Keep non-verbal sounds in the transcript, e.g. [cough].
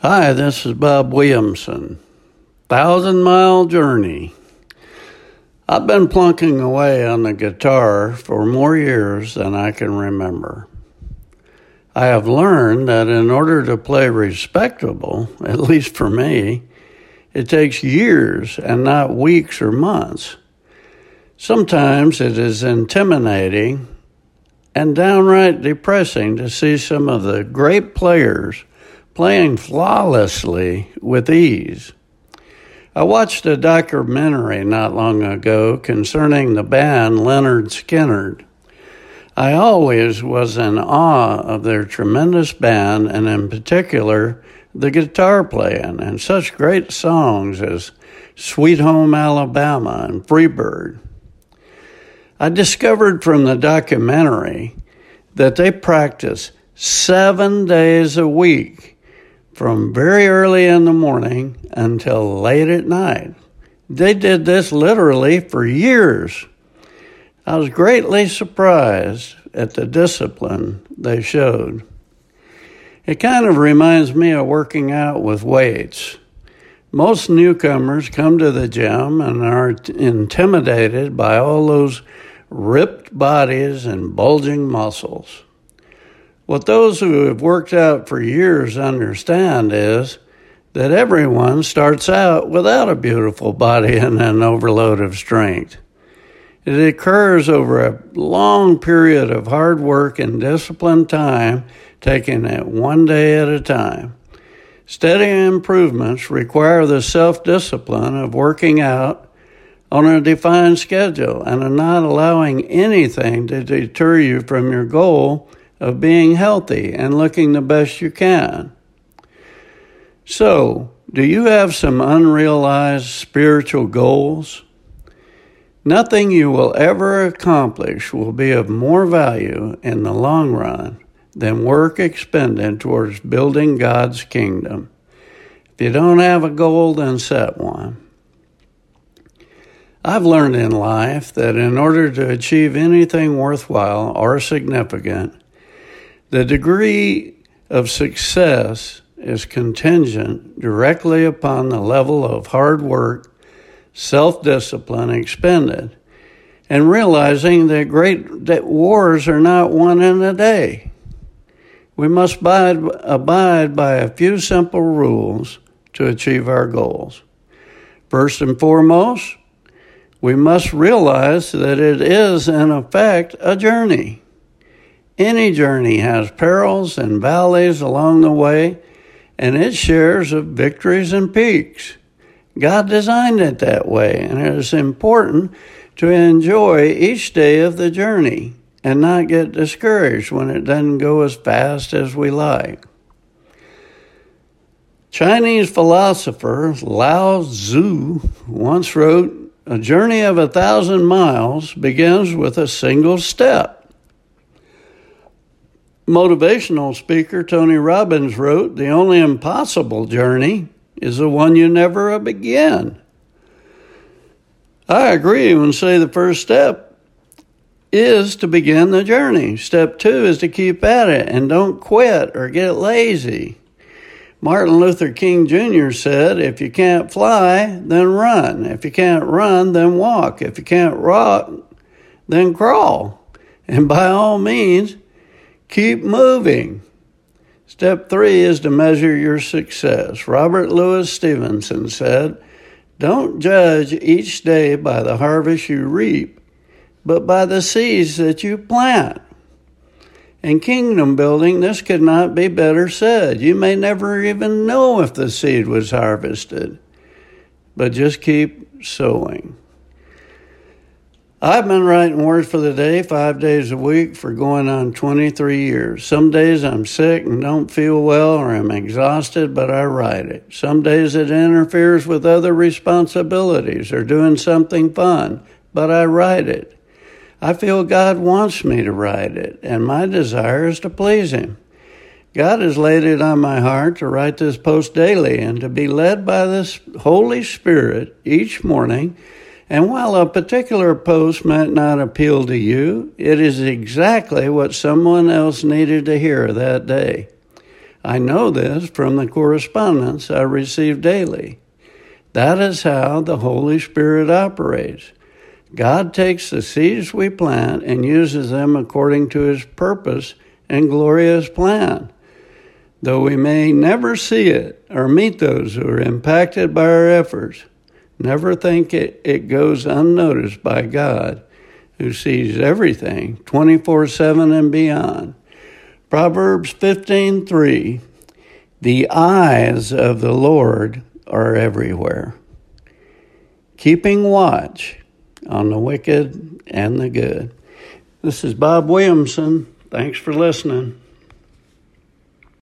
Hi, this is Bob Williamson. Thousand Mile Journey. I've been plunking away on the guitar for more years than I can remember. I have learned that in order to play respectable, [laughs] at least for me, it takes years and not weeks or months. Sometimes it is intimidating and downright depressing to see some of the great players playing flawlessly with ease. I watched a documentary not long ago concerning the band Lynyrd Skynyrd. I always was in awe of their tremendous band and, in particular, the guitar playing and such great songs as Sweet Home Alabama and Freebird. I discovered from the documentary that they practice seven days a week from very early in the morning until late at night. They did this literally for years. I was greatly surprised at the discipline they showed. It kind of reminds me of working out with weights. Most newcomers come to the gym and are intimidated by all those ripped bodies and bulging muscles. What those who have worked out for years understand is that everyone starts out without a beautiful body [laughs] and an overload of strength. It occurs over a long period of hard work and disciplined time, taking it one day at a time. Steady improvements require the self discipline of working out on a defined schedule and of not allowing anything to deter you from your goal of being healthy and looking the best you can. So, do you have some unrealized spiritual goals? Nothing you will ever accomplish will be of more value in the long run than work expended towards building God's kingdom. If you don't have a goal, then set one. I've learned in life that in order to achieve anything worthwhile or significant, the degree of success is contingent directly upon the level of hard work, self discipline expended, and realizing that great that wars are not won in a day. We must abide, abide by a few simple rules to achieve our goals. First and foremost, we must realize that it is, in effect, a journey. Any journey has perils and valleys along the way, and its shares of victories and peaks. God designed it that way, and it is important to enjoy each day of the journey and not get discouraged when it doesn't go as fast as we like. Chinese philosopher Lao Tzu once wrote, A journey of a thousand miles begins with a single step. Motivational speaker Tony Robbins wrote The only impossible journey is the one you never begin. I agree and say the first step is to begin the journey. Step two is to keep at it and don't quit or get lazy. Martin Luther King Jr. said, If you can't fly, then run. If you can't run, then walk. If you can't walk, then crawl. And by all means, Keep moving. Step three is to measure your success. Robert Louis Stevenson said, Don't judge each day by the harvest you reap, but by the seeds that you plant. In kingdom building, this could not be better said. You may never even know if the seed was harvested, but just keep sowing. I've been writing words for the day five days a week for going on 23 years. Some days I'm sick and don't feel well or I'm exhausted, but I write it. Some days it interferes with other responsibilities or doing something fun, but I write it. I feel God wants me to write it, and my desire is to please Him. God has laid it on my heart to write this post daily and to be led by this Holy Spirit each morning and while a particular post might not appeal to you, it is exactly what someone else needed to hear that day. I know this from the correspondence I receive daily. That is how the Holy Spirit operates. God takes the seeds we plant and uses them according to his purpose and glorious plan. Though we may never see it or meet those who are impacted by our efforts, never think it, it goes unnoticed by God, who sees everything 24 7 and beyond. Proverbs 15:3 The eyes of the Lord are everywhere, keeping watch on the wicked and the good. This is Bob Williamson. Thanks for listening.